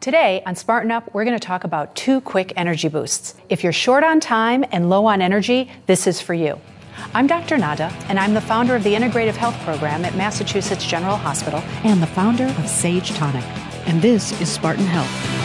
Today on Spartan Up, we're going to talk about two quick energy boosts. If you're short on time and low on energy, this is for you. I'm Dr. Nada, and I'm the founder of the Integrative Health Program at Massachusetts General Hospital and the founder of Sage Tonic. And this is Spartan Health.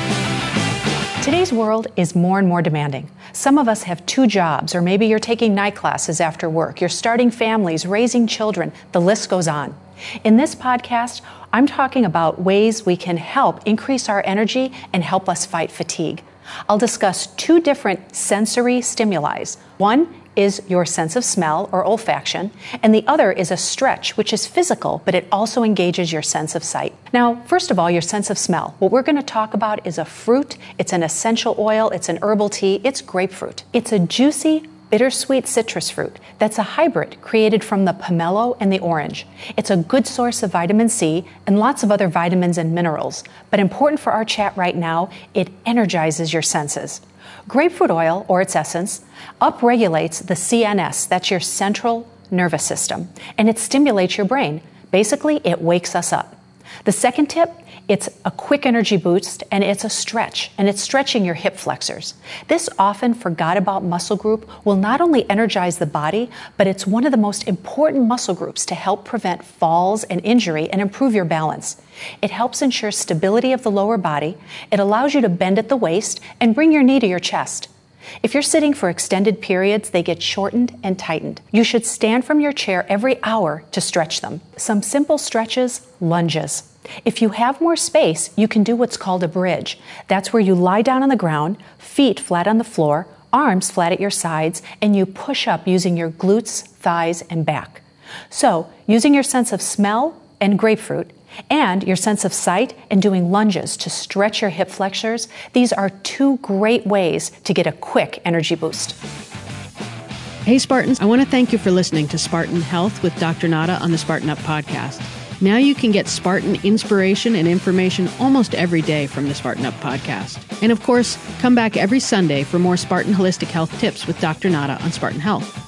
Today's world is more and more demanding. Some of us have two jobs, or maybe you're taking night classes after work, you're starting families, raising children, the list goes on. In this podcast, I'm talking about ways we can help increase our energy and help us fight fatigue. I'll discuss two different sensory stimuli. One is your sense of smell or olfaction, and the other is a stretch, which is physical, but it also engages your sense of sight. Now, first of all, your sense of smell. What we're going to talk about is a fruit, it's an essential oil, it's an herbal tea, it's grapefruit. It's a juicy, bittersweet citrus fruit that's a hybrid created from the pomelo and the orange. It's a good source of vitamin C and lots of other vitamins and minerals, but important for our chat right now, it energizes your senses. Grapefruit oil, or its essence, upregulates the CNS, that's your central nervous system, and it stimulates your brain. Basically, it wakes us up. The second tip it's a quick energy boost and it's a stretch, and it's stretching your hip flexors. This often forgot about muscle group will not only energize the body, but it's one of the most important muscle groups to help prevent falls and injury and improve your balance. It helps ensure stability of the lower body, it allows you to bend at the waist and bring your knee to your chest. If you're sitting for extended periods, they get shortened and tightened. You should stand from your chair every hour to stretch them. Some simple stretches, lunges. If you have more space, you can do what's called a bridge. That's where you lie down on the ground, feet flat on the floor, arms flat at your sides, and you push up using your glutes, thighs, and back. So, using your sense of smell and grapefruit, and your sense of sight and doing lunges to stretch your hip flexors, these are two great ways to get a quick energy boost. Hey, Spartans, I want to thank you for listening to Spartan Health with Dr. Nada on the Spartan Up podcast. Now you can get Spartan inspiration and information almost every day from the Spartan Up podcast. And of course, come back every Sunday for more Spartan holistic health tips with Dr. Nada on Spartan Health.